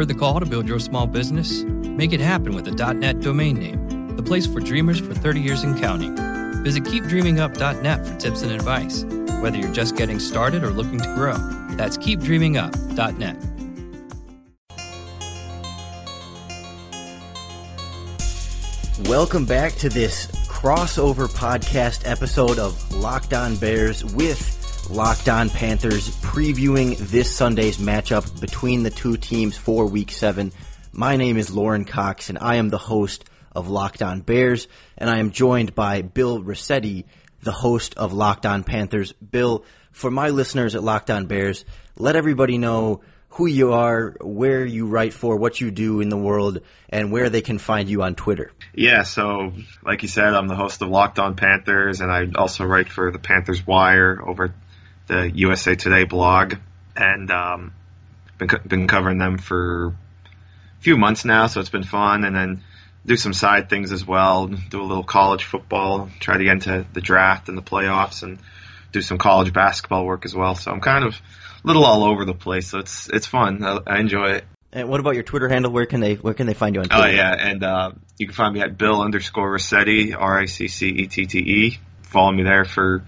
Heard the call to build your small business? Make it happen with a .net domain name, the place for dreamers for 30 years and counting. Visit keepdreamingup.net for tips and advice, whether you're just getting started or looking to grow. That's keepdreamingup.net. Welcome back to this crossover podcast episode of Locked On Bears with Locked On Panthers, previewing this Sunday's matchup between the two teams for Week 7. My name is Lorin Cox, and I am the host of Locked On Bears, and I am joined by Bill Riccette, the host of Locked On Panthers. Bill, for my listeners at Locked On Bears, let everybody know who you are, where you write for, what you do in the world, and where they can find you on Twitter. Yeah, so like you said, I'm the host of Locked On Panthers, and I also write for the Panthers Wire over the USA Today blog, and um, been co- been covering them for a few months now, so it's been fun. And then do some side things as well, do a little college football, try to get into the draft and the playoffs, and do some college basketball work as well. So I'm kind of a little all over the place. So it's it's fun. I, I enjoy it. And what about your Twitter handle? Where can they where can they find you on Twitter? Oh yeah, and uh, you can find me at Bill underscore Riccette R I C C E T T E. Follow me there for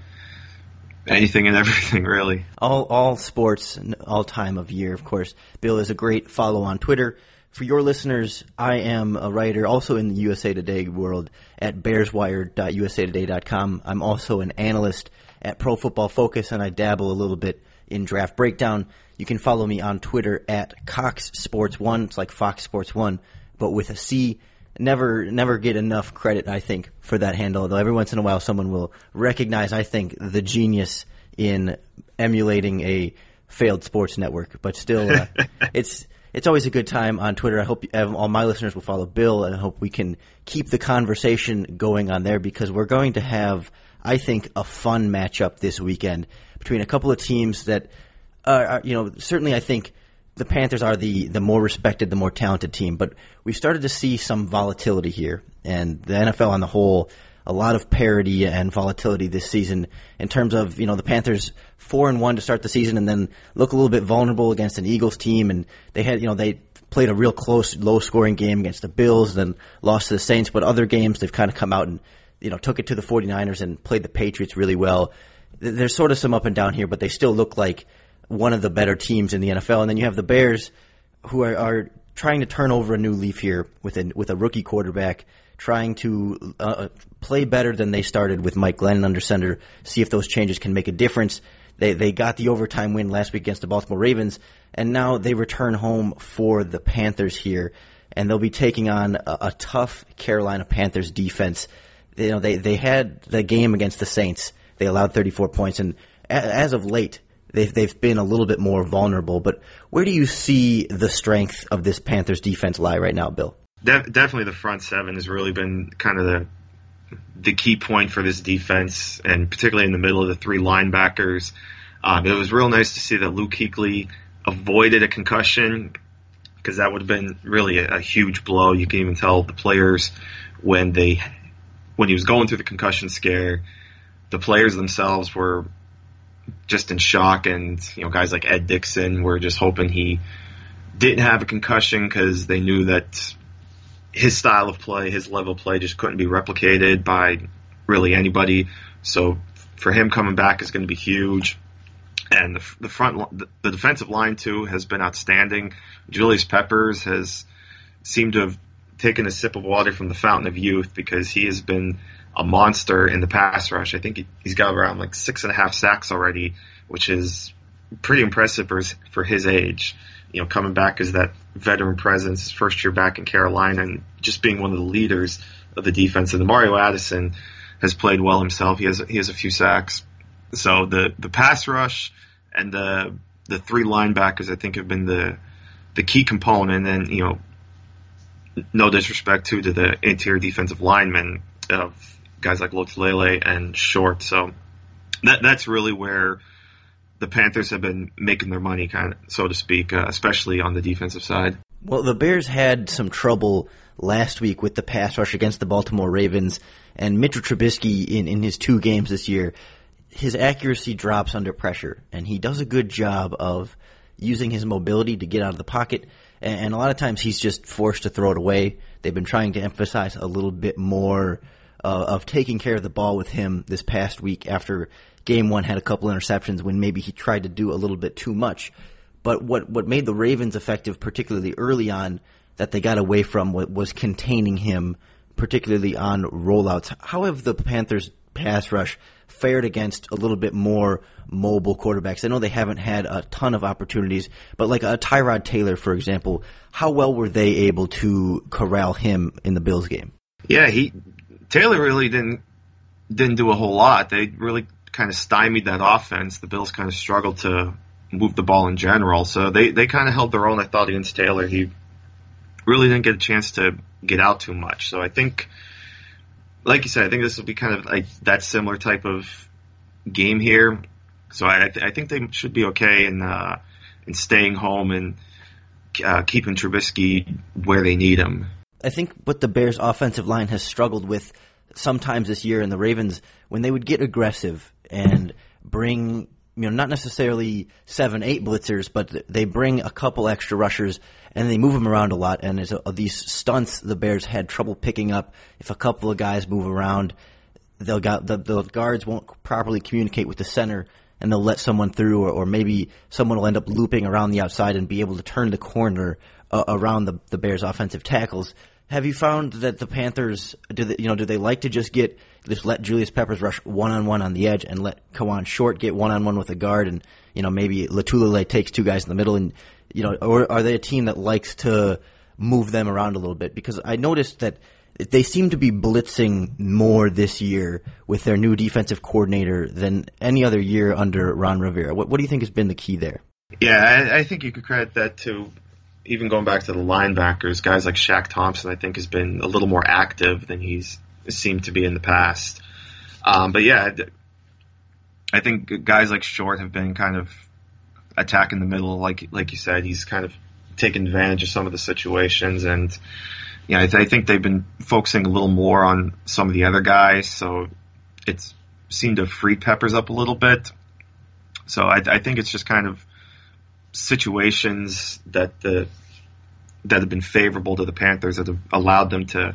anything and everything, really. All all sports, all time of year, of course. Bill is a great follow on Twitter. For your listeners, I am a writer also in the USA Today world at bearswire.usatoday.com. I'm also an analyst at Pro Football Focus, and I dabble a little bit in draft breakdown. You can follow me on Twitter at Cox Sports One. It's like Fox Sports One, but with a C. Never, never get enough credit, I think, for that handle. Though every once in a while, someone will recognize, I think, the genius in emulating a failed sports network. But still, uh, it's it's always a good time on Twitter. I hope all my listeners will follow Bill, and I hope we can keep the conversation going on there because we're going to have, I think, a fun matchup this weekend between a couple of teams that are, are you know, certainly I think the Panthers are the, the more respected, the more talented team, but we've started to see some volatility here, and the NFL on the whole, a lot of parity and volatility this season in terms of you know the Panthers four and one to start the season, and then look a little bit vulnerable against an Eagles team, and they had you know they played a real close, low scoring game against the Bills, then lost to the Saints, but other games they've kind of come out and you know took it to the 49ers and played the Patriots really well. There's sort of some up and down here, but they still look like one of the better teams in the NFL. And then you have the Bears, who are, are trying to turn over a new leaf here with a, with a rookie quarterback, trying to uh, play better than they started with Mike Glennon under center. See if those changes can make a difference. They they got the overtime win last week against the Baltimore Ravens, and now they return home for the Panthers here, and they'll be taking on a, a tough Carolina Panthers defense. You know they they had the game against the Saints. They allowed 34 points, and as of late, they've they've been a little bit more vulnerable. But where do you see the strength of this Panthers defense lie right now, Bill? De- definitely, the front seven has really been kind of the the key point for this defense, and particularly in the middle of the three linebackers. Um, it was real nice to see that Luke Kuechly avoided a concussion because that would have been really a, a, huge blow. You can even tell the players when they when he was going through the concussion scare, the players themselves were just in shock, and you know guys like Ed Dickson were just hoping he didn't have a concussion because they knew that his style of play, his level of play, just couldn't be replicated by really anybody. So for him coming back is going to be huge. And the, the front, the defensive line too has been outstanding. Julius Peppers has seemed to have taken a sip of water from the fountain of youth because he has been a monster in the pass rush. I think he, has got around like six and a half sacks already, which is pretty impressive for his, for his age. You know, coming back as that veteran presence, first year back in Carolina, and just being one of the leaders of the defense. And the Mario Addison has played well himself. He has he has a few sacks. So the the pass rush and the the three linebackers I think have been the the key component. And you know, no disrespect to to the interior defensive linemen of guys like Lotulelei and Short. So that that's really where the Panthers have been making their money, kind of so to speak, uh, especially on the defensive side. Well, the Bears had some trouble last week with the pass rush against the Baltimore Ravens, and Mitchell Trubisky in in his two games this year, his accuracy drops under pressure, and he does a good job of using his mobility to get out of the pocket, and, and a lot of times he's just forced to throw it away. They've been trying to emphasize a little bit more uh, of taking care of the ball with him this past week after game one had a couple interceptions when maybe he tried to do a little bit too much. But what, what made the Ravens effective, particularly early on, that they got away from was containing him, particularly on rollouts. How have the Panthers pass rush fared against a little bit more mobile quarterbacks? I know they haven't had a ton of opportunities, but like a Tyrod Taylor, for example, how well were they able to corral him in the Bills game? Yeah, he Taylor really didn't didn't do a whole lot. They really kind of stymied that offense. The Bills kind of struggled to move the ball in general, so they they kind of held their own. I thought against Taylor, he really didn't get a chance to get out too much. So I think, like you said, I think this will be kind of like that similar type of game here. So I, I think they should be okay in uh, in staying home and uh, keeping Trubisky where they need him. I think what the Bears' offensive line has struggled with sometimes this year, and the Ravens when they would get aggressive and bring you know not necessarily seven eight blitzers, but they bring a couple extra rushers and they move them around a lot. And as a, these stunts, the Bears had trouble picking up. If a couple of guys move around, they'll got the, the guards won't properly communicate with the center, and they'll let someone through, or, or maybe someone will end up looping around the outside and be able to turn the corner uh, around the, the Bears' offensive tackles. Have you found that the Panthers do they, you know do they like to just get just let Julius Peppers rush one on one on the edge and let Kawann Short get one on one with a guard and you know maybe Lotulelei takes two guys in the middle and you know or are they a team that likes to move them around a little bit because I noticed that they seem to be blitzing more this year with their new defensive coordinator than any other year under Ron Rivera. What, what do you think has been the key there? Yeah, I, I think you could credit that to even going back to the linebackers, guys like Shaq Thompson, I think has been a little more active than he's seemed to be in the past. Um, but yeah, I think guys like Short have been kind of attacking the middle, like like you said. He's kind of taken advantage of some of the situations, and yeah, I, th- I think they've been focusing a little more on some of the other guys. So it's seemed to free Peppers up a little bit. So I, I think it's just kind of situations that the that have been favorable to the Panthers that have allowed them to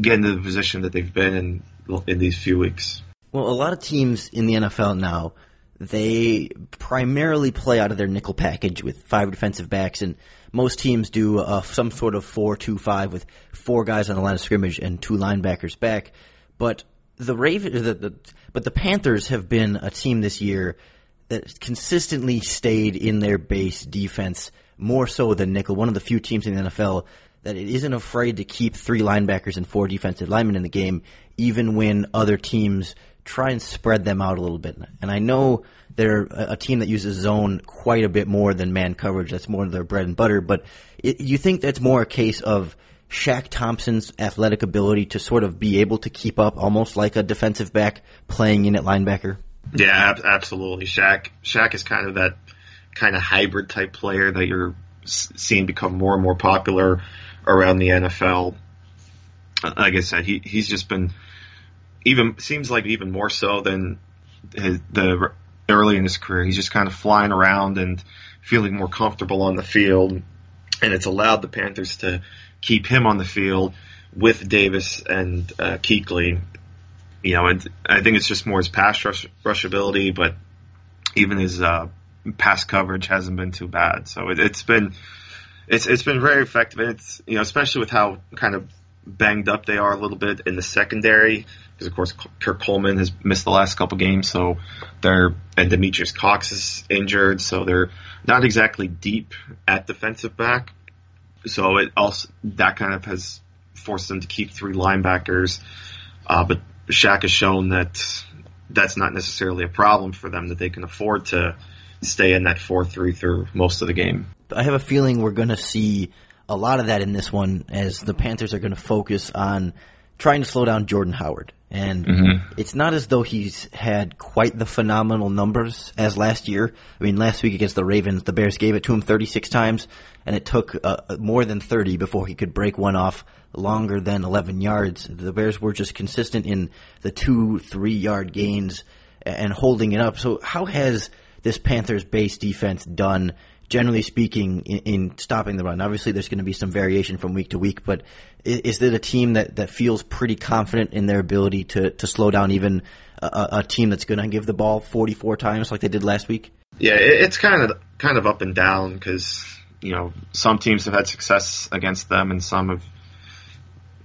get into the position that they've been in in these few weeks. Well, a lot of teams in the NFL now they primarily play out of their nickel package with five defensive backs, and most teams do uh, some sort of four-two-five with four guys on the line of scrimmage and two linebackers back. But the Raven, the, the, but the Panthers have been a team this year that consistently stayed in their base defense more so than nickel. One of the few teams in the NFL that it isn't afraid to keep three linebackers and four defensive linemen in the game, even when other teams try and spread them out a little bit. And I know they're a team that uses zone quite a bit more than man coverage. That's more their bread and butter. But it, you think that's more a case of Shaq Thompson's athletic ability to sort of be able to keep up almost like a defensive back playing in at linebacker? Yeah, absolutely. Shaq Shaq is kind of that kind of hybrid type player that you're seeing become more and more popular around the NFL. Like I said, uh, he he's just been even seems like even more so than his, the early in his career. He's just kind of flying around and feeling more comfortable on the field, and it's allowed the Panthers to keep him on the field with Davis and uh, you know, and I think it's just more his pass rush, rush ability, but even his uh, pass coverage hasn't been too bad. So it, has been it's it's been very effective, and it's you know especially with how kind of banged up they are a little bit in the secondary because of course Kurt Coleman has missed the last couple games, so they're and Demetrious Cox is injured, so they're not exactly deep at defensive back. So it also that kind of has forced them to keep three linebackers, uh, but Shaq has shown that that's not necessarily a problem for them, that they can afford to stay in that 4 3 through most of the game. I have a feeling we're going to see a lot of that in this one as the Panthers are going to focus on trying to slow down Jordan Howard. And mm-hmm. it's not as though he's had quite the phenomenal numbers as last year. I mean, last week against the Ravens, the Bears gave it to him 36 times, and it took uh, more than 30 before he could break one off longer than 11 yards. The Bears were just consistent in the two, three yard gains and holding it up. So, how has this Panthers base defense done generally speaking, in, in stopping the run? Obviously, there's going to be some variation from week to week, but is, is it a team that, that feels pretty confident in their ability to, to slow down even a, a team that's going to give the ball 44 times like they did last week? Yeah, it's kind of kind of up and down because you know some teams have had success against them, and some have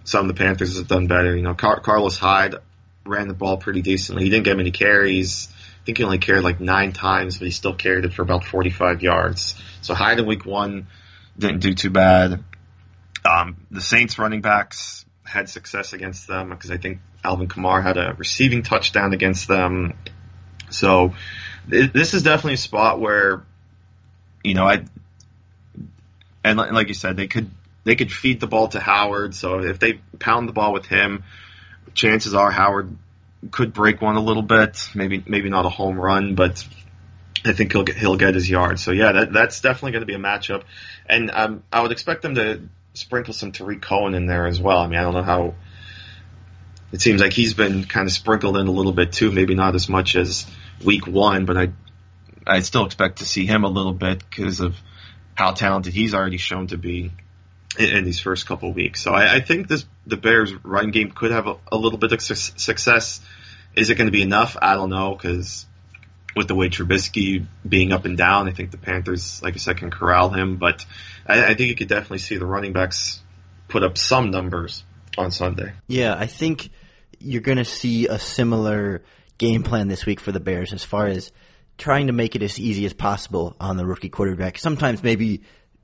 some of the Panthers have done better. You know, Car- Carlos Hyde ran the ball pretty decently. He didn't get many carries. I think he only carried like nine times, but he still carried it for about 45 yards. So Hyde in week one didn't do too bad. Um, the Saints running backs had success against them because I think Alvin Kamara had a receiving touchdown against them. So th- this is definitely a spot where, you know, I and like you said, they could they could feed the ball to Howard. So if they pound the ball with him, chances are Howard could break one a little bit. Maybe maybe not a home run, but I think he'll get he'll get his yard. So yeah, that that's definitely going to be a matchup, and um, I would expect them to sprinkle some Tarik Cohen in there as well. I mean, I don't know how. It seems like he's been kind of sprinkled in a little bit too. Maybe not as much as week one, but I I still expect to see him a little bit because of how talented he's already shown to be in, in these first couple weeks. So I, I, think this the Bears' run game could have a, a little bit of su- success. Is it going to be enough? I don't know because with the way Trubisky being up and down, I think the Panthers, like I said, can corral him. But I, I think you could definitely see the running backs put up some numbers on Sunday. Yeah, I think you're going to see a similar game plan this week for the Bears as far as trying to make it as easy as possible on the rookie quarterback. Sometimes maybe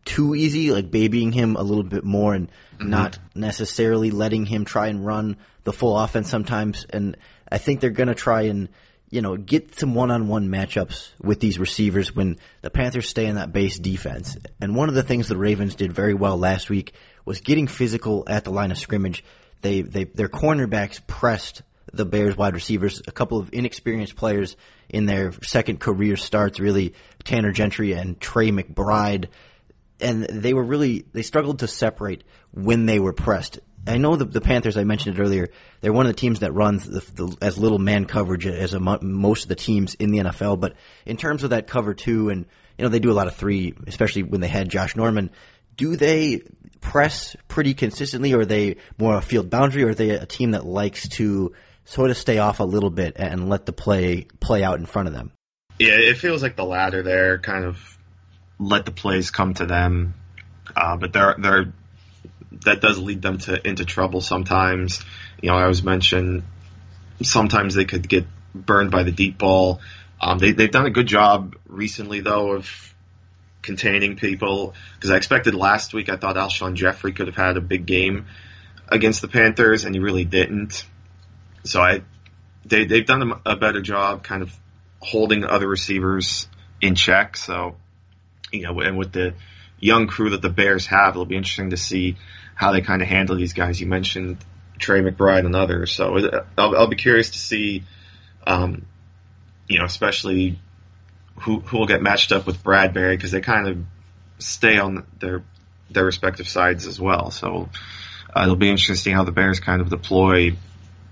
too easy, like babying him a little bit more and mm-hmm. not necessarily letting him try and run the full offense sometimes. And I think they're going to try and you know, get some one-on-one matchups with these receivers when the Panthers stay in that base defense. And one of the things the Ravens did very well last week was getting physical at the line of scrimmage. They, they, their cornerbacks pressed the Bears wide receivers, a couple of inexperienced players in their second career starts, really Tanner Gentry and Tre McBride. And they were really, they struggled to separate when they were pressed. I know the, the Panthers. I mentioned it earlier. They're one of the teams that runs the, the, as little man coverage as a, most of the teams in the NFL. But in terms of that cover two, and you know they do a lot of three, especially when they had Josh Norman. Do they press pretty consistently, or are they more a field boundary, or are they a team that likes to sort of stay off a little bit and let the play play out in front of them? Yeah, it feels like the latter there. Kind of let the plays come to them, uh, but they're they're that does lead them to into trouble sometimes. You know, I was mentioned sometimes they could get burned by the deep ball. Um, they, they've done a good job recently, though, of containing people. Because I expected last week, I thought Alshon Jeffery could have had a big game against the Panthers, and he really didn't. So I, they they've done a better job, kind of holding other receivers in check. So, you know, and with the young crew that the Bears have, it'll be interesting to see how they kind of handle these guys. You mentioned Tre McBride and others, so I'll, I'll be curious to see, um, you know, especially who who will get matched up with Bradberry because they kind of stay on their their respective sides as well. So uh, it'll be interesting how the Bears kind of deploy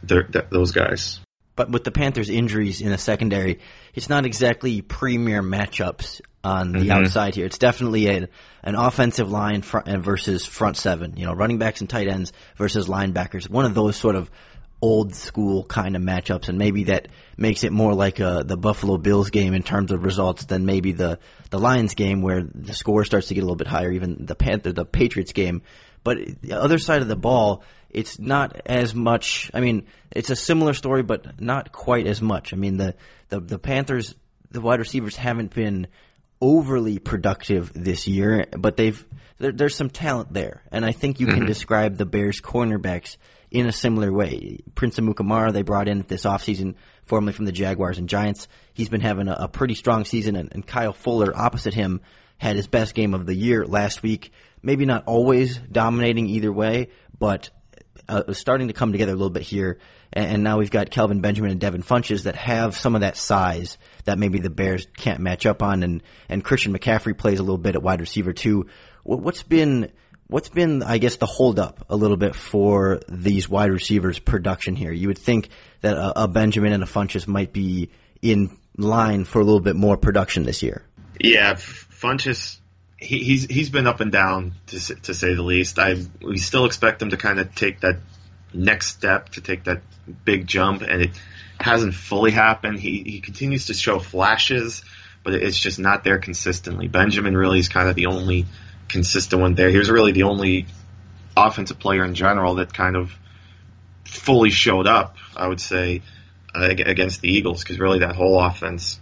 their, those guys. But with the Panthers' injuries in the secondary, it's not exactly premier matchups on the mm-hmm. outside here. It's definitely a, an offensive line front versus front seven. You know, running backs and tight ends versus linebackers. One of those sort of old school kind of matchups, and maybe that makes it more like a, the Buffalo Bills game in terms of results than maybe the the Lions game where the score starts to get a little bit higher. Even the Panther, the Patriots game. But the other side of the ball, it's not as much. I mean, it's a similar story, but not quite as much. I mean, the the, the Panthers, the wide receivers haven't been overly productive this year, but they've there, there's some talent there, and I think you mm-hmm. can describe the Bears cornerbacks in a similar way. Prince Amukamara they brought in this offseason, formerly from the Jaguars and Giants. He's been having a, a pretty strong season, and, and Kyle Fuller opposite him had his best game of the year last week. Maybe not always dominating either way, but uh, starting to come together a little bit here and now we've got Kelvin Benjamin and Devin Funchess that have some of that size that maybe the Bears can't match up on, and and Christian McCaffrey plays a little bit at wide receiver too. What's been what's been I guess the holdup a little bit for these wide receivers production here? You would think that a, a Benjamin and a Funchess might be in line for a little bit more production this year. Yeah, Funchess, he, he's he's been up and down to to say the least. I we still expect him to kind of take that next step to take that big jump, and it hasn't fully happened. He he continues to show flashes, but it's just not there consistently. Benjamin really is kind of the only consistent one there. He was really the only offensive player in general that kind of fully showed up. I would say uh, against the Eagles because really that whole offense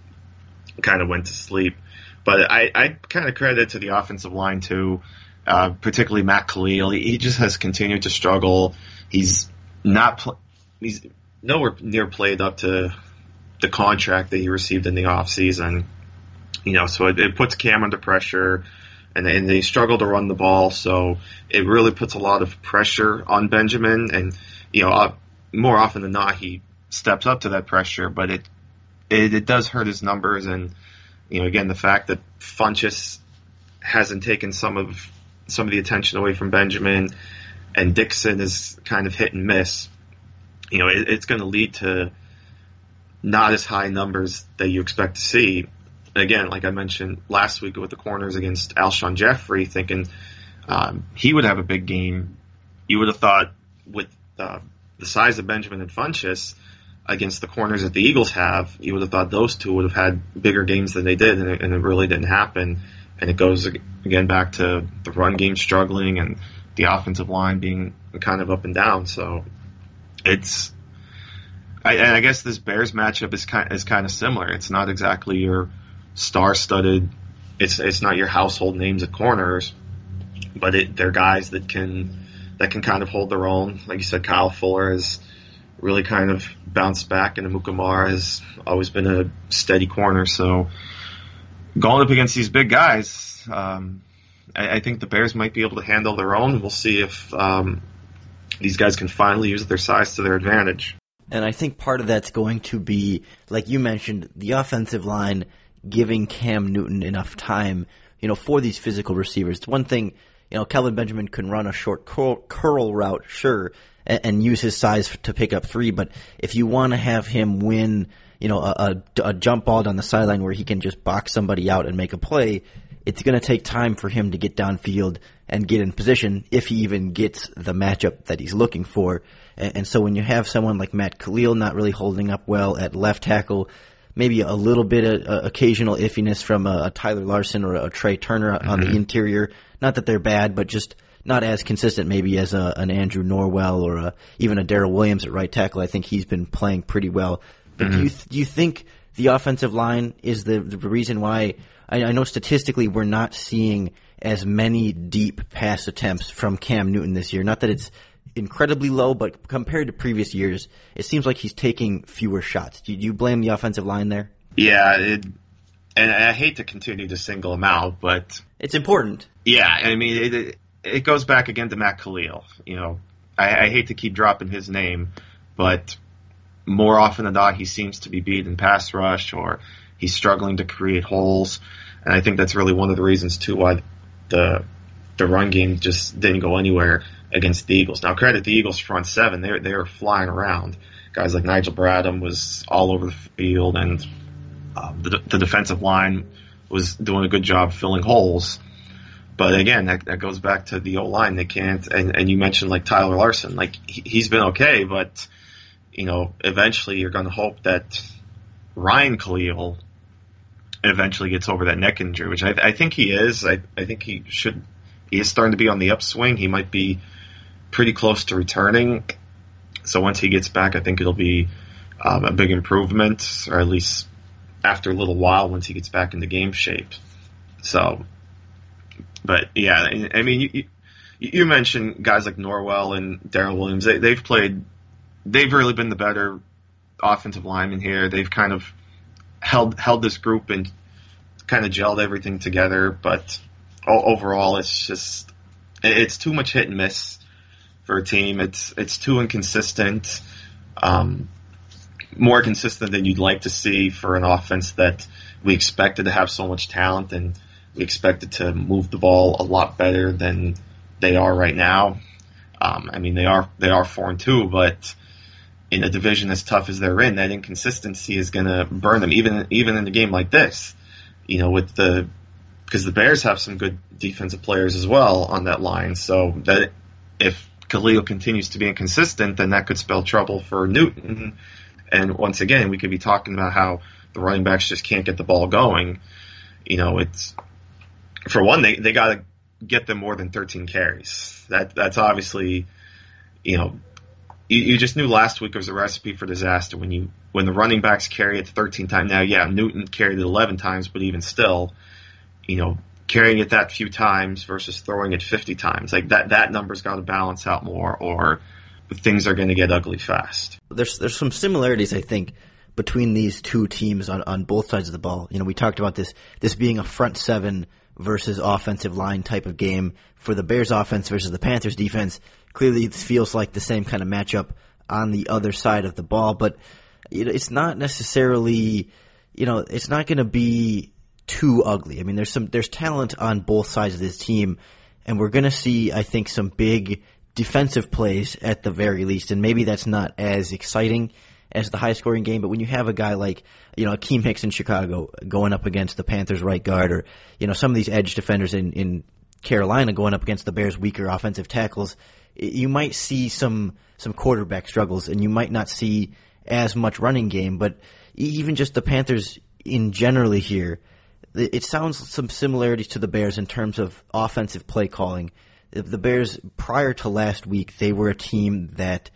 kind of went to sleep. But I, I kind of credit to the offensive line too, uh, particularly Matt Kalil. He, he, just has continued to struggle. He's not pl- he's nowhere near played up to the contract that he received in the offseason. You know, so it, it puts Cam under pressure and, and they struggle to run the ball. So it really puts a lot of pressure on Benjamin. And, you know, uh, more often than not, he steps up to that pressure, but it, it, it does hurt his numbers. And, you know, again, the fact that Funchess hasn't taken some of some of the attention away from Benjamin, and Dickson is kind of hit and miss. You know, it, it's going to lead to not as high numbers that you expect to see again, like I mentioned last week with the corners against Alshon Jeffery, thinking um, he would have a big game. You would have thought with uh, the size of Benjamin and Funchess against the corners that the Eagles have, you would have thought those two would have had bigger games than they did, and it, and it really didn't happen. And it goes again back to the run game struggling and the offensive line being kind of up and down. So it's I, I guess this Bears matchup is kind is kind of similar. It's not exactly your star-studded. It's it's not your household names at corners, but it, they're guys that can that can kind of hold their own. Like you said, Kyle Fuller has really kind of bounced back, and Amukamara has always been a steady corner. So going up against these big guys, um, I, I, think the Bears might be able to handle their own. We'll see if um, these guys can finally use their size to their advantage. And I think part of that's going to be, like you mentioned, the offensive line giving Cam Newton enough time, you know, for these physical receivers. It's one thing, you know, Kelvin Benjamin can run a short curl, curl route, sure, and, and, use his size to pick up three. But if you want to have him win, you know, a, a, a jump ball down the sideline where he can just box somebody out and make a play, it's going to take time for him to get downfield and get in position if he even gets the matchup that he's looking for. And, and so when you have someone like Matt Kalil not really holding up well at left tackle, maybe a little bit of uh, occasional iffiness from a, a, Tyler Larsen or a Trai Turner mm-hmm. on the mm-hmm. interior. Not that they're bad, but just not as consistent maybe as a, an Andrew Norwell or a, even a Daryl Williams at right tackle. I think he's been playing pretty well. But mm-hmm. do you th- do you think the offensive line is the, the reason why? I, I know statistically we're not seeing as many deep pass attempts from Cam Newton this year. Not that it's incredibly low, but compared to previous years, it seems like he's taking fewer shots. Do you blame the offensive line there? Yeah, it, and I hate to continue to single him out, but it's important. Yeah, I mean, it, it goes back again to Matt Kalil. You know, I, I hate to keep dropping his name, but more often than not, he seems to be beat in pass rush or he's struggling to create holes, and I think that's really one of the reasons too why the the run game just didn't go anywhere against the Eagles. Now, credit the Eagles front seven; they they were flying around. Guys like Nigel Bradham was all over the field, and uh, the, the defensive line was doing a good job filling holes. But again, that, that goes back to the O line. They can't. And, and you mentioned like Tyler Larsen, like he, he's been okay, but you know, eventually you're going to hope that Ryan Kalil eventually gets over that neck injury, which I, I think he is. I, I think he should. He is starting to be on the upswing. He might be pretty close to returning. So once he gets back, I think it'll be um, a big improvement, or at least after a little while once he gets back into game shape. So, but yeah, I mean, you, you mentioned guys like Norwell and Daryl Williams. They, they've played, they've really been the better offensive lineman here. They've kind of held held this group and kind of gelled everything together. But overall, it's just it's too much hit and miss for a team. It's it's too inconsistent. Um, more consistent than you'd like to see for an offense that we expected to have so much talent and we expected to move the ball a lot better than they are right now. Um, I mean, they are they are four and two, but in a division as tough as they're in, that inconsistency is going to burn them. Even even in a game like this, you know, with the because the Bears have some good defensive players as well on that line. So that if Kalil continues to be inconsistent, then that could spell trouble for Newton. And once again, we could be talking about how the running backs just can't get the ball going. You know, it's for one, they they got to get them more than 13 carries. That that's obviously, you know, you, you, just knew last week was a recipe for disaster when you when the running backs carry it 13 times. Now, yeah, Newton carried it 11 times, but even still, you know, carrying it that few times versus throwing it 50 times, like that that number's got to balance out more, or things are going to get ugly fast. There's there's some similarities, I think, between these two teams on on both sides of the ball. You know, we talked about this this being a front seven versus offensive line type of game for the Bears offense versus the Panthers defense. Clearly, it feels like the same kind of matchup on the other side of the ball, but it's not necessarily, you know, it's not going to be too ugly. I mean, there's some there's talent on both sides of this team, and we're going to see, I think, some big defensive plays at the very least, and maybe that's not as exciting as the high scoring game. But when you have a guy like, you know, Akiem Hicks in Chicago going up against the Panthers right guard or, you know, some of these edge defenders in, in Carolina going up against the Bears weaker offensive tackles, you might see some, some quarterback struggles and you might not see as much running game. But even just the Panthers in generally here, it sounds some similarities to the Bears in terms of offensive play calling. The Bears, prior to last week, they were a team that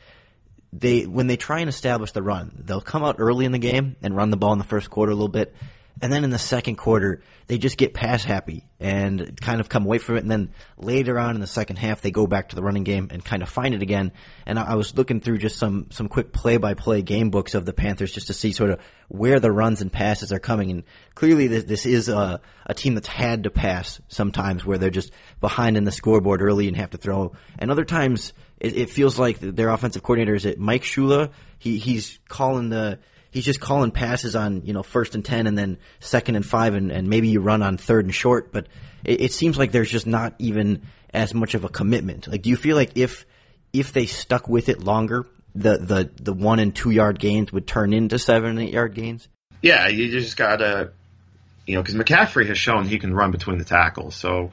they when they try and establish the run, they'll come out early in the game and run the ball in the first quarter a little bit, and then in the second quarter they just get pass happy and kind of come away from it, and then later on in the second half they go back to the running game and kind of find it again. And I, was looking through just some some quick play by play game books of the Panthers just to see sort of where the runs and passes are coming, and clearly this, this is a a team that's had to pass sometimes where they're just behind in the scoreboard early and have to throw, and other times it, it feels like their offensive coordinator is it Mike Shula. He he's calling the he's just calling passes on you know first and ten and then second and five and, and maybe you run on third and short. But it, it seems like there's just not even as much of a commitment. Like, do you feel like if if they stuck with it longer, the the the one and two yard gains would turn into seven and eight yard gains? Yeah, you just gotta, you know, because McCaffrey has shown he can run between the tackles. So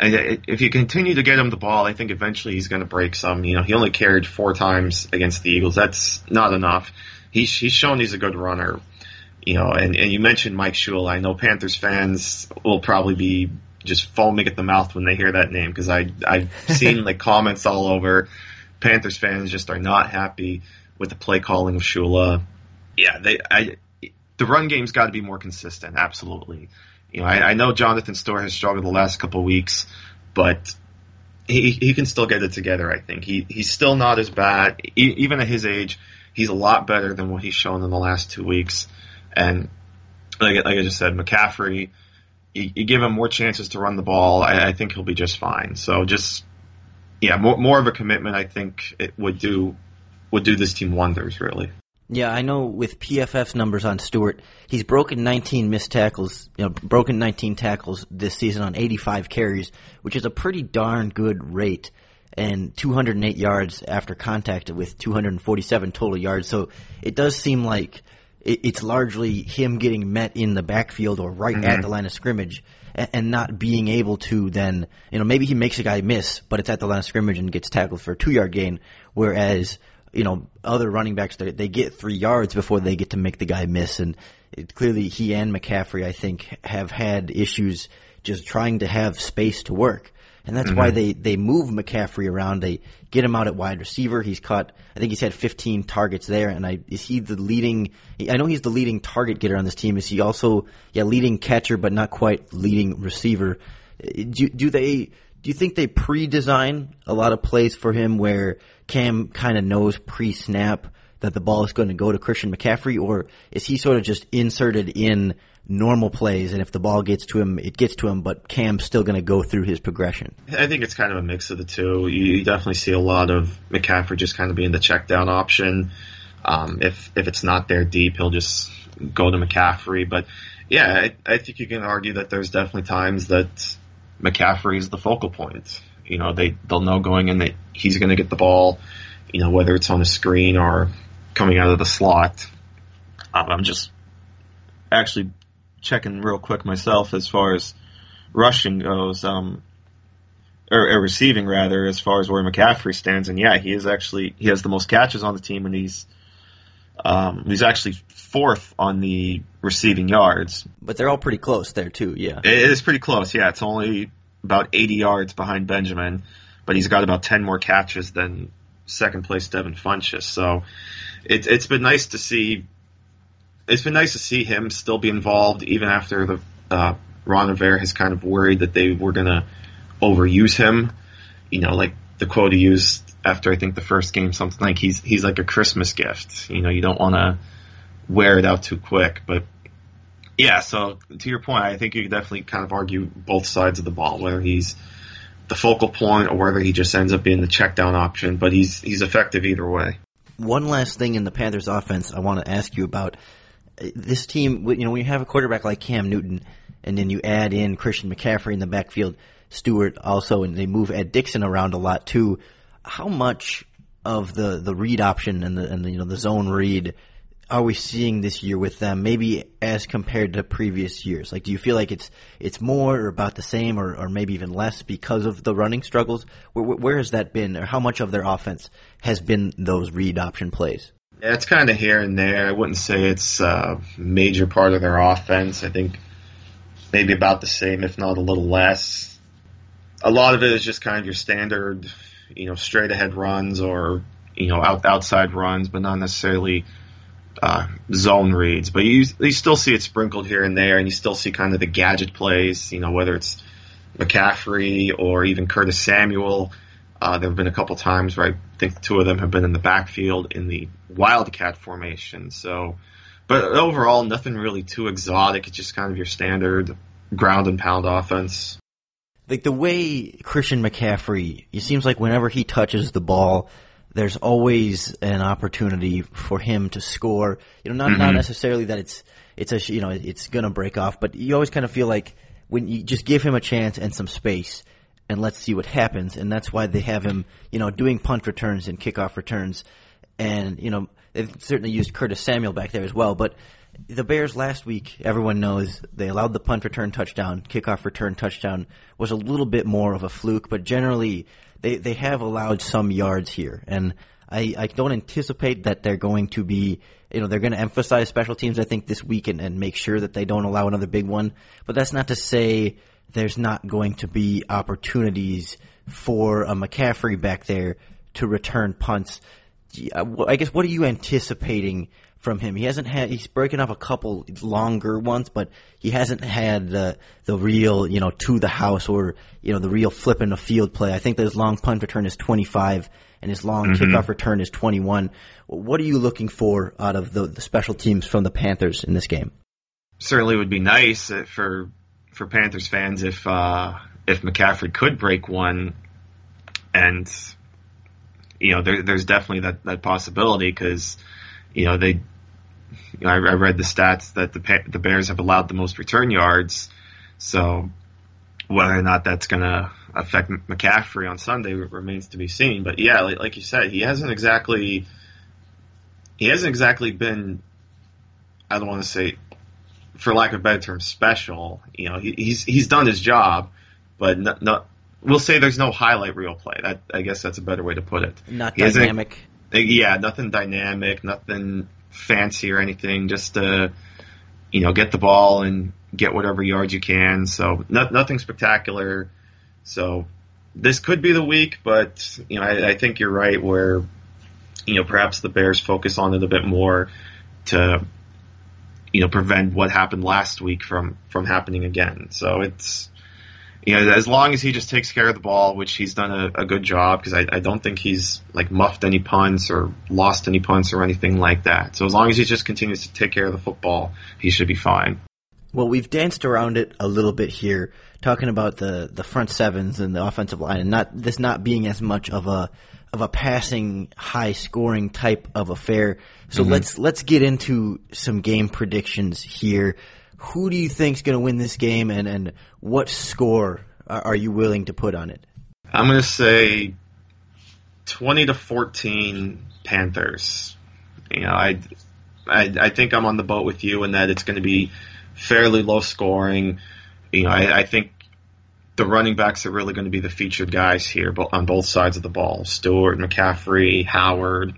if you continue to get him the ball, I think eventually he's going to break some. You know, he only carried four times against the Eagles. That's not enough. He's he's shown he's a good runner. You know, and, and you mentioned Mike Shula. I know Panthers fans will probably be just foaming at the mouth when they hear that name because I I've seen like comments all over. Panthers fans just are not happy with the play calling of Shula. Yeah, they I the run game's got to be more consistent. Absolutely. You know, I, I know Jonathan Stewart has struggled the last couple of weeks, but he he can still get it together. I think he he's still not as bad. Even at his age, he's a lot better than what he's shown in the last two weeks. And like, like I just said, McCaffrey, you, you, give him more chances to run the ball. I, I think he'll be just fine. So just yeah, more more of a commitment. I think it would do would do this team wonders. Really. Yeah, I know with PFF's numbers on Stewart, he's broken 19 missed tackles, you know, broken 19 tackles this season on 85 carries, which is a pretty darn good rate, and 208 yards after contact with 247 total yards. So it does seem like it's largely him getting met in the backfield or right mm-hmm. at the line of scrimmage and not being able to then, you know, maybe he makes a guy miss, but it's at the line of scrimmage and gets tackled for a two yard gain, whereas you know, other running backs, they, they get three yards before they get to make the guy miss. And it, clearly he and McCaffrey, I think, have had issues just trying to have space to work. And that's mm-hmm. why they, they move McCaffrey around. They get him out at wide receiver. He's caught, I think he's had 15 targets there. And I, is he the leading, I know he's the leading target getter on this team. Is he also, yeah, leading catcher, but not quite leading receiver? Do, do they, do you think they pre-design a lot of plays for him where Cam kind of knows pre-snap that the ball is going to go to Christian McCaffrey, or is he sort of just inserted in normal plays, and if the ball gets to him, it gets to him, but Cam's still going to go through his progression? I think it's kind of a mix of the two. You, definitely see a lot of McCaffrey just kind of being the check down option. Um, if if it's not there deep, he'll just go to McCaffrey. But yeah, I, I think you can argue that there's definitely times that McCaffrey is the focal point. You know, they they'll know going in that he's going to get the ball. You know, whether it's on a screen or coming out of the slot. Um, I'm just actually checking real quick myself as far as rushing goes, um, or, or, receiving rather, as far as where McCaffrey stands. And yeah, he is actually he has the most catches on the team, and he's um, he's actually fourth on the receiving yards. But they're all pretty close there too. Yeah, it is pretty close. Yeah, it's only about 80 yards behind Benjamin, but he's got about 10 more catches than second place Devin Funchess. So it, it's been nice to see. It's been nice to see him still be involved, even after the uh, Ron Rivera has kind of worried that they were going to overuse him. You know, like the quote he used after I think the first game, something like he's he's like a Christmas gift. You know, you don't want to wear it out too quick. But yeah, so to your point, I think you could definitely kind of argue both sides of the ball, whether he's the focal point or whether he just ends up being the check down option. But he's he's effective either way. One last thing in the Panthers offense I want to ask you about. This team, you know, when you have a quarterback like Cam Newton, and then you add in Christian McCaffrey in the backfield, Stewart also, and they move Ed Dickson around a lot too. How much of the, the read option and the and the, you know the zone read are we seeing this year with them? Maybe as compared to previous years. Like, do you feel like it's it's more or about the same, or, or maybe even less because of the running struggles? Where, where has that been, or how much of their offense has been those read option plays? Yeah, it's kind of here and there. I wouldn't say it's a major part of their offense. I think maybe about the same, if not a little less. A lot of it is just kind of your standard, you know, straight ahead runs or you know out, outside runs, but not necessarily uh, zone reads, but you you still see it sprinkled here and there, and you still see kind of the gadget plays. You know, whether it's McCaffrey or even Curtis Samuel. Uh, there have been a couple times where I think two of them have been in the backfield in the Wildcat formation. So, but overall, nothing really too exotic. It's just kind of your standard ground and pound offense. Like the way Christian McCaffrey, it seems like whenever he touches the ball, there's always an opportunity for him to score. You know, not mm-hmm. not necessarily that it's it's a you know it's gonna break off, but you always kind of feel like when you just give him a chance and some space, and let's see what happens. And that's why they have him, you know, doing punt returns and kickoff returns, and you know they've certainly used Curtis Samuel back there as well. But the Bears last week, everyone knows they allowed the punt return touchdown, kickoff return touchdown was a little bit more of a fluke, but generally they they have allowed some yards here, and I, I don't anticipate that they're going to be you know they're going to emphasize special teams. I think this week and, and make sure that they don't allow another big one. But that's not to say there's not going to be opportunities for a McCaffrey back there to return punts. Uh, I guess what are you anticipating from him. He hasn't had he's breaking up a couple longer ones, but he hasn't had the the real you know to the house or you know the real flip in the field play. I think that his long punt return is 25 and his long mm-hmm. kickoff return is 21. What are you looking for out of the, the special teams from the Panthers in this game? Certainly would be nice for for Panthers fans if uh, if McCaffrey could break one, and you know there, there's definitely that that possibility because you know they you know, I, I, read the stats that the the Bears have allowed the most return yards. So whether or not that's going to affect McCaffrey on Sunday remains to be seen. But yeah, like, like, you said, he hasn't exactly he hasn't exactly been. I don't want to say, for lack of a better term, special. You know, he, he's he's done his job, but not, not, we'll say there's no highlight reel play. That I guess that's a better way to put it. Not he dynamic. Yeah, nothing dynamic, nothing fancy or anything, just to you know get the ball and get whatever yards you can. So nothing spectacular. So this could be the week, but you know I, I think you're right where you know perhaps the Bears focus on it a bit more to you know prevent what happened last week from from happening again. So it's you know, as long as he just takes care of the ball, which he's done a, a good job, because I, I don't think he's like muffed any punts or lost any punts or anything like that. So as long as he just continues to take care of the football, he should be fine. Well, we've danced around it a little bit here, talking about the, the front sevens and the offensive line, and not this not being as much of a of a passing, high scoring type of affair. So mm-hmm. let's let's get into some game predictions here who do you think is going to win this game, and, and what score are, you willing to put on it? I'm going to say 20 to 14 Panthers. You know, I, I, I think I'm on the boat with you in that it's going to be fairly low scoring. You know, I, I think the running backs are really going to be the featured guys here on both sides of the ball. Stewart, McCaffrey, Howard.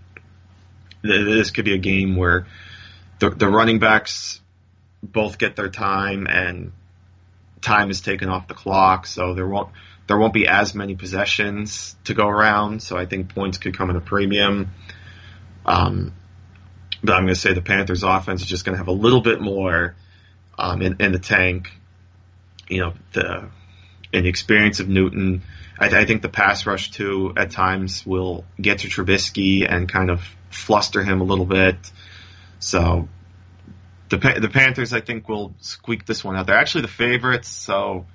This could be a game where the, the running backs both get their time and time is taken off the clock, so there won't there won't be as many possessions to go around. So I think points could come at a premium. Um, but I'm going to say the Panthers' offense is just going to have a little bit more um, in, in the tank. You know, the in the experience of Newton. I, I, think the pass rush too at times will get to Trubisky and kind of fluster him a little bit. So the the Panthers, I think, will squeak this one out. They're actually the favorites, so.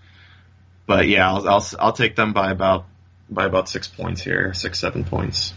But yeah, I'll, I'll I'll take them by about by about six points here, six seven points.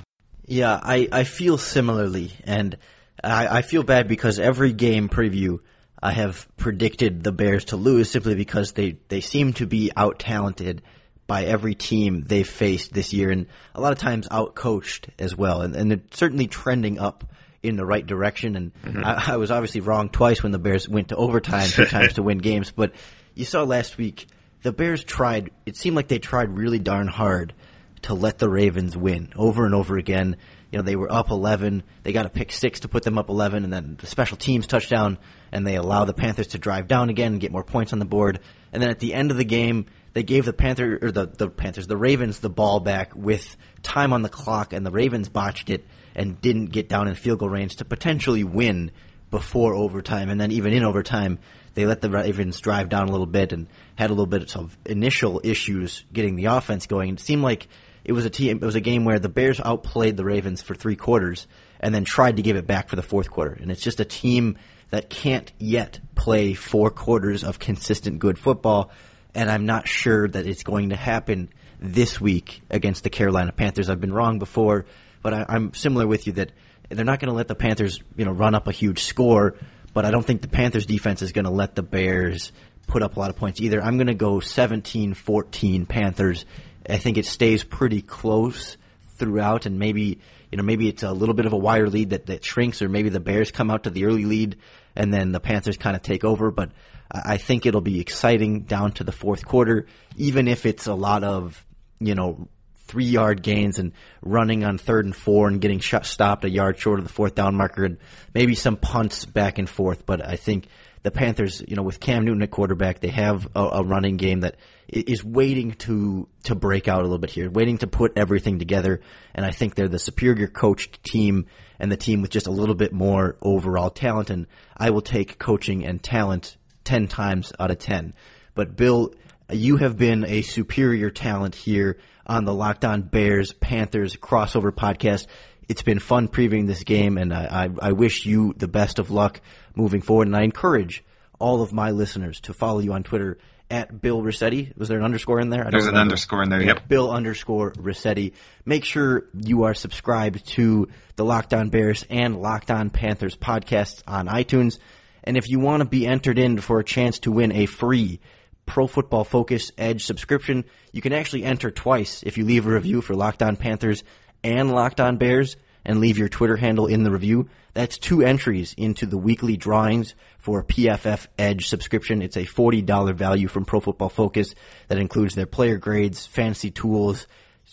Yeah, I, I feel similarly, and I, I feel bad because every game preview I have predicted the Bears to lose simply because they, they seem to be out talented by every team they've faced this year, and a lot of times out coached as well, and, and they're certainly trending up in the right direction. And mm-hmm. I, I, was obviously wrong twice when the Bears went to overtime two times to win games, but you saw last week the Bears tried. It seemed like they tried really darn hard to let the Ravens win over and over again. You know, they were up 11. They got a pick six to put them up 11, and then the special teams touchdown, and they allow the Panthers to drive down again and get more points on the board. And then at the end of the game, they gave the Panther or the, the Panthers, the Ravens, the ball back with time on the clock, and the Ravens botched it and didn't get down in field goal range to potentially win before overtime. And then even in overtime, they let the Ravens drive down a little bit and had a little bit of initial issues getting the offense going. It seemed like it was a team. It was a game where the Bears outplayed the Ravens for three quarters and then tried to give it back for the fourth quarter. And it's just a team that can't yet play four quarters of consistent good football. And I'm not sure that it's going to happen this week against the Carolina Panthers. I've been wrong before, but I, am similar with you that they're not going to let the Panthers, you know, run up a huge score. But I don't think the Panthers defense is going to let the Bears put up a lot of points either. I'm going to go 17-14 Panthers I think it stays pretty close throughout, and maybe you know maybe it's a little bit of a wider lead that, that shrinks, or maybe the Bears come out to the early lead and then the Panthers kind of take over. But I think it'll be exciting down to the fourth quarter, even if it's a lot of you know three yard gains and running on third and four and getting shot, stopped a yard short of the fourth down marker and maybe some punts back and forth. But I think the Panthers, you know, with Cam Newton at quarterback, they have a, a, running game that is waiting to to break out a little bit here, waiting to put everything together. And I think they're the superior coached team and the team with just a little bit more overall talent. And I will take coaching and talent ten times out of ten. But Bill, you have been a superior talent here on the Locked On Bears Panthers crossover podcast. It's been fun previewing this game, and I, I, I wish you the best of luck moving forward. And I encourage all of my listeners to follow you on Twitter at Bill Riccette. Was there an underscore in there? There's an underscore in there. Yep. Bill underscore Riccette. Make sure you are subscribed to the Locked On Bears and Locked On Panthers podcasts on iTunes. And if you want to be entered in for a chance to win a free Pro Football Focus Edge subscription, you can actually enter twice if you leave a review for Locked On Panthers and Locked On Bears and leave your Twitter handle in the review. That's two entries into the weekly drawings for PFF Edge subscription. It's a $40 value from Pro Football Focus that includes their player grades, fantasy tools,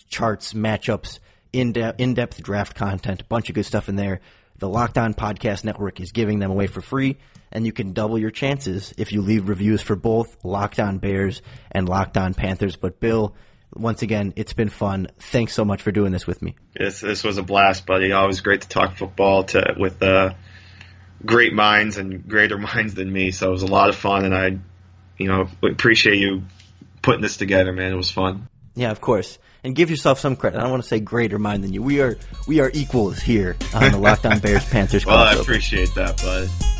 charts, matchups, in-depth, in-depth draft content, a bunch of good stuff in there. The Locked On Podcast Network is giving them away for free, and you can double your chances if you leave reviews for both Locked On Bears and Locked On Panthers. But Bill, once again, it's been fun. Thanks so much for doing this with me. This this was a blast, buddy. Always great to talk football to with uh, great minds and greater minds than me. So it was a lot of fun, and I, you know, appreciate you putting this together, man. It was fun. Yeah, of course. And give yourself some credit. I don't want to say greater mind than you. We are we are equals here on the Locked On Bears Panthers. well, I appreciate that, bud.